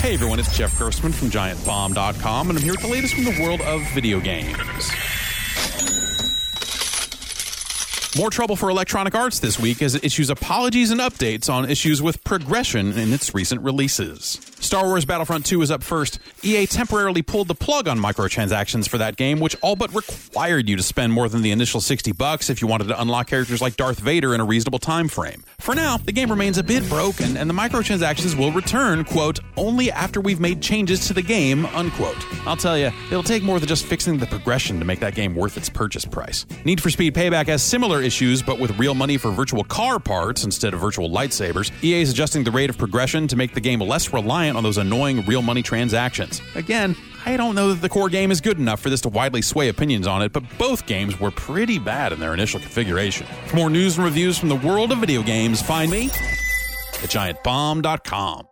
Hey everyone, it's Jeff Gerstmann from GiantBomb.com, and I'm here with the latest from the world of video games. More trouble for Electronic Arts this week as it issues apologies and updates on issues with progression in its recent releases. Star Wars Battlefront 2 is up first. EA temporarily pulled the plug on microtransactions for that game, which all but required you to spend more than the initial 60 bucks if you wanted to unlock characters like Darth Vader in a reasonable time frame. For now, the game remains a bit broken, and the microtransactions will return, quote, only after we've made changes to the game, unquote. I'll tell you, it'll take more than just fixing the progression to make that game worth its purchase price. Need for Speed Payback has similar issues, but with real money for virtual car parts instead of virtual lightsabers. EA is adjusting the rate of progression to make the game less reliant on those annoying real money transactions. Again, I don't know that the core game is good enough for this to widely sway opinions on it, but both games were pretty bad in their initial configuration. For more news and reviews from the world of video games, find me at giantbomb.com.